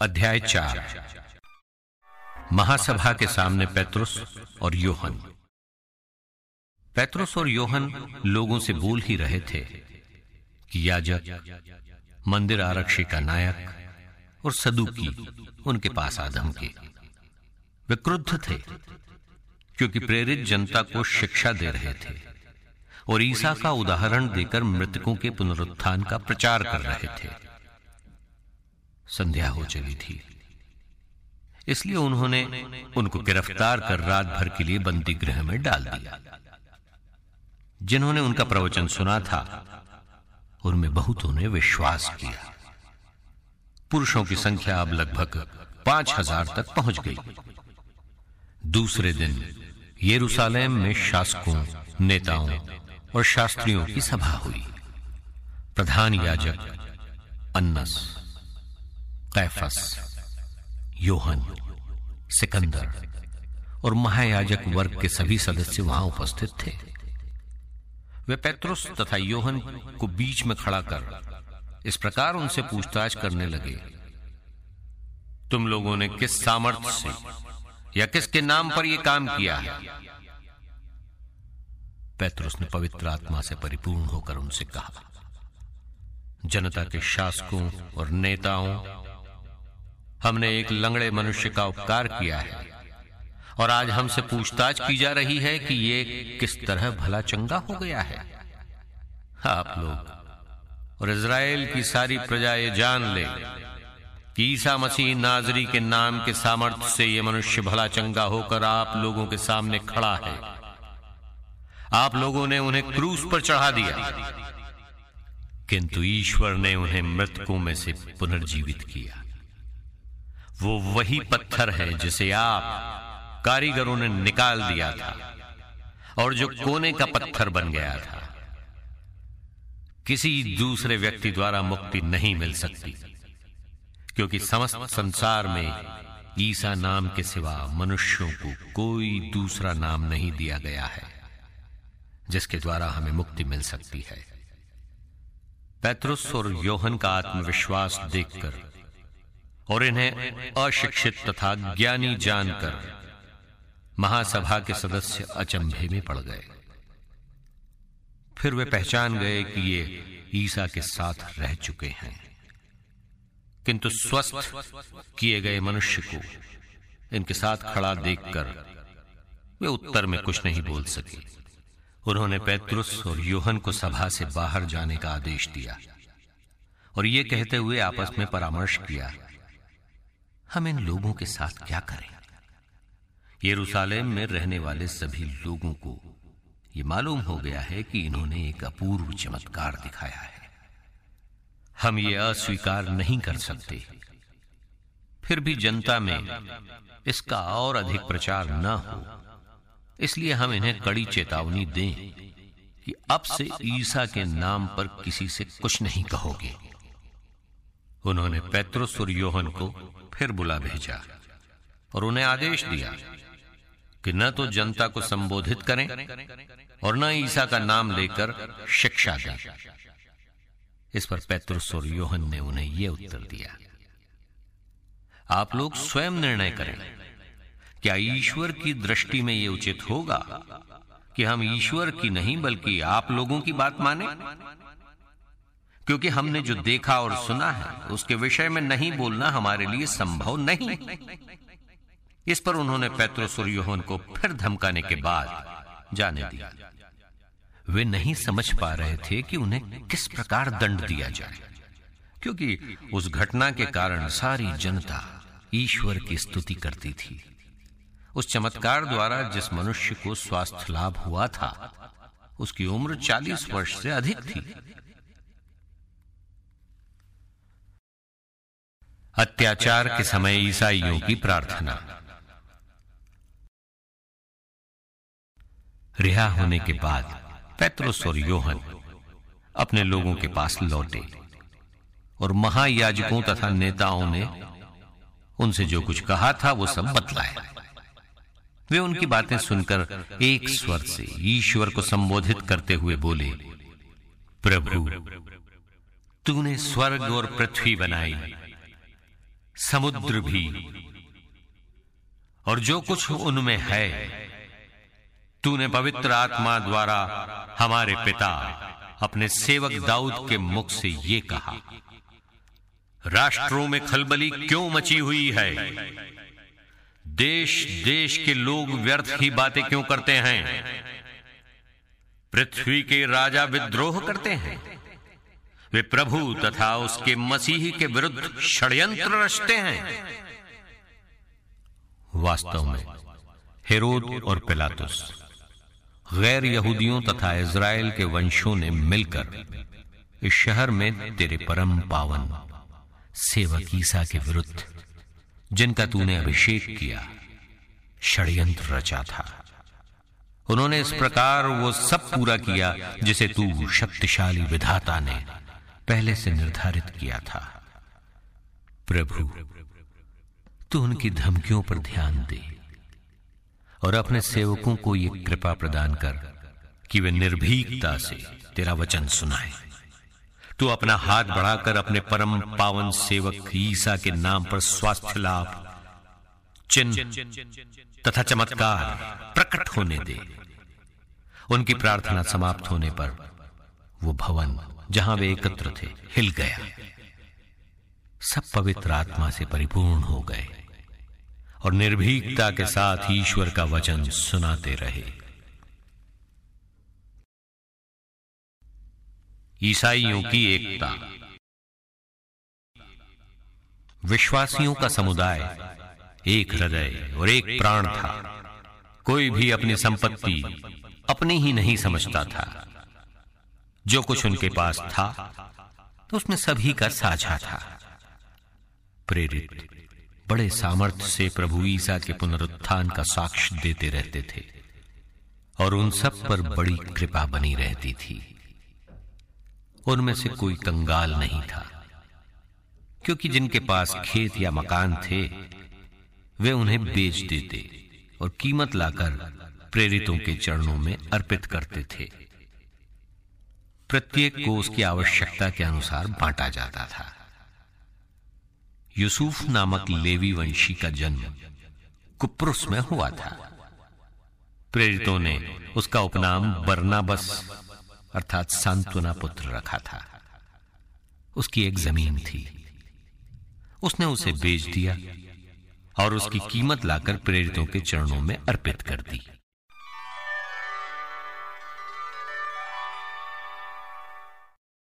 अध्याय चार। महासभा के सामने पेत्रुस और योहन। पेत्रुस और योहन लोगों से बोल ही रहे थे कि याजक, मंदिर आरक्षी का नायक और सदुकी उनके पास आदम के। वे क्रुद्ध थे, क्योंकि प्रेरित जनता को शिक्षा दे रहे थे और ईसा का उदाहरण देकर मृतकों के पुनरुत्थान का प्रचार कर रहे थे। संध्या हो चली थी। इसलिए उन्होंने उनको गिरफ़्तार कर रात भर के लिए बंदी गृह में डाल दिया। जिन्होंने उनका प्रवचन सुना था, उनमें बहुतों ने विश्वास किया। पुरुषों की संख्या अब लगभग पाँच हज़ार तक पहुँच गई। दूसरे दिन यरूशलेम में शासकों, नेताओं और शास्त्रियों की सभा हुई। प्रधान याजक अन्नस कैफस, योहन, सिकंदर और महायाजक वर्ग के सभी सदस्य वहाँ उपस्थित थे। वे पेत्रुस तथा योहन को बीच में खड़ा कर इस प्रकार उनसे पूछताछ करने लगे, तुम लोगों ने किस सामर्थ्य से या किसके नाम पर यह काम किया है? पेत्रुस ने पवित्र आत्मा से परिपूर्ण होकर उनसे कहा, जनता के शासकों और नेताओं हमने एक लंगड़े मनुष्य का उपकार किया है। और आज हमसे पूछताछ की जा रही है कि ये किस तरह भला चंगा हो गया है। आप लोग, और इज़राइल की सारी प्रजा ये जान ले कि ईसा मसीह नाजरी के नाम के सामर्थ्य से यह मनुष्य भला चंगा होकर आप लोगों के सामने खड़ा है। आप लोगों ने उन्हें क्रूस पर चढ़ा दिया। किंतु ईश्वर ने उन्हें मृतकों में से पुनर्जीवित किया। वो वही पत्थर है जिसे आप कारीगरों ने निकाल दिया था और जो कोने का पत्थर बन गया था। किसी दूसरे व्यक्ति द्वारा मुक्ति नहीं मिल सकती, क्योंकि समस्त संसार में ईसा नाम के सिवा मनुष्यों को कोई दूसरा नाम नहीं दिया गया है, जिसके द्वारा हमें मुक्ति मिल सकती है। पैतरुस और योहन का आत्मविश्वास देखकर और इन्हें अशिक्षित तथा ज्ञानी जानकर महासभा के सदस्य अचंभे में पड़ गए। फिर वे पहचान गए कि ये ईसा के साथ रह चुके हैं। किंतु स्वस्थ किए गए मनुष्य को इनके साथ खड़ा देखकर वे उत्तर में कुछ नहीं बोल सके। उन्होंने पैतृस और योहन को सभा से बाहर जाने का आदेश दिया और ये कहते हुए आपस में परामर्श किया हम इन लोगों के साथ क्या करें? यरूशलेम में रहने वाले सभी लोगों को यह मालूम हो गया है कि इन्होंने एक अपूर्व चमत्कार दिखाया है। हम ये अस्वीकार नहीं कर सकते। फिर भी जनता में इसका और अधिक प्रचार न हो, इसलिए हम इन्हें कड़ी चेतावनी दें कि अब से ईसा के नाम पर किसी से कुछ नहीं कहोगे। उन्होंने पैतृस और योहन को फिर बुला भेजा और उन्हें आदेश दिया कि न तो जनता को संबोधित करें और न ईसा का नाम लेकर शिक्षा दें। इस पर पैतृस और योहन ने उन्हें यह उत्तर दिया, आप लोग स्वयं निर्णय करें। क्या ईश्वर की दृष्टि में यह उचित होगा कि हम ईश्वर की नहीं, बल्कि आप लोगों की बात माने? क्योंकि हमने जो देखा और सुना है, उसके विषय में नहीं बोलना हमारे लिए संभव नहीं। इस पर उन्होंने पैत्रोस और योहन को फिर धमकाने के बाद जाने दिया। वे नहीं समझ पा रहे थे कि उन्हें किस प्रकार दंड दिया जाए, क्योंकि उस घटना के कारण सारी जनता ईश्वर की स्तुति करती थी। उस चमत्कार द्वारा जिस मनुष्य को स्वास्थ्य लाभ हुआ था, उसकी उम्र 40 वर्ष से अधिक थी। अत्याचार के समय ईसाइयों की प्रार्थना। रिहा होने के बाद पैत्रुस और योहन अपने लोगों के पास लौटे और महायाजकों तथा नेताओं ने उनसे जो कुछ कहा था वो सब बतलाया वे उनकी बातें सुनकर एक स्वर से ईश्वर को संबोधित करते हुए बोले, प्रभु, तूने स्वर्ग और पृथ्वी बनाई। समुद्र भी। और जो कुछ उनमें है, तूने पवित्र आत्मा द्वारा हमारे पिता, अपने सेवक दाऊद के मुख से ये कहा, राष्ट्रों में खलबली क्यों मची हुई है? देश देश के लोग व्यर्थ ही बातें क्यों करते हैं? पृथ्वी के राजा विद्रोह करते हैं? वे प्रभु तथा उसके मसीही के विरुद्ध षड्यंत्र रचते हैं। वास्तव में, हेरोद और पिलातुस, गैर यहूदियों तथा इज़राइल के वंशों ने मिलकर इस शहर में तेरे परम पावन, सेवक ईसा के विरुद्ध, जिनका तूने अभिषेक किया, षड्यंत्र रचा था। उन्होंने इस प्रकार वो सब पूरा किया, जिसे तू शक्तिशाली विधाता ने पहले से निर्धारित किया था। प्रभु, तू उनकी धमकियों पर ध्यान दे और अपने सेवकों को यह कृपा प्रदान कर कि वे निर्भीकता से तेरा वचन सुनाए। तू अपना हाथ बढ़ाकर अपने परम पावन सेवक ईसा के नाम पर स्वास्थ्य लाभ, चिन्ह तथा चमत्कार प्रकट होने दे। उनकी प्रार्थना समाप्त होने पर वो भवन जहाँ वे एकत्र थे, हिल गया। सब पवित्र आत्मा से परिपूर्ण हो गए और निर्भीकता के साथ ईश्वर का वचन सुनाते रहे। ईसाइयों की एकता। विश्वासियों का समुदाय एक हृदय और एक प्राण था। कोई भी अपनी संपत्ति अपनी ही नहीं समझता था। जो कुछ उनके पास था तो उसमें सभी का साझा था। प्रेरित, बड़े सामर्थ्य से प्रभु ईसा के पुनरुत्थान का साक्ष्य देते रहते थे, और उन सब पर बड़ी कृपा बनी रहती थी। उनमें से कोई कंगाल नहीं था, क्योंकि जिनके पास खेत या मकान थे, वे उन्हें बेच देते और कीमत लाकर प्रेरितों के चरणों में अर्पित करते थे। प्रत्येक को उसकी आवश्यकता के अनुसार बांटा जाता था। यूसुफ नामक लेवी वंशी का जन्म कुप्रुस में हुआ था। प्रेरितों ने उसका उपनाम बरनाबस अर्थात सांत्वना पुत्र रखा था। उसकी एक ज़मीन थी। उसने उसे बेच दिया और उसकी कीमत लाकर प्रेरितों के चरणों में अर्पित कर दी।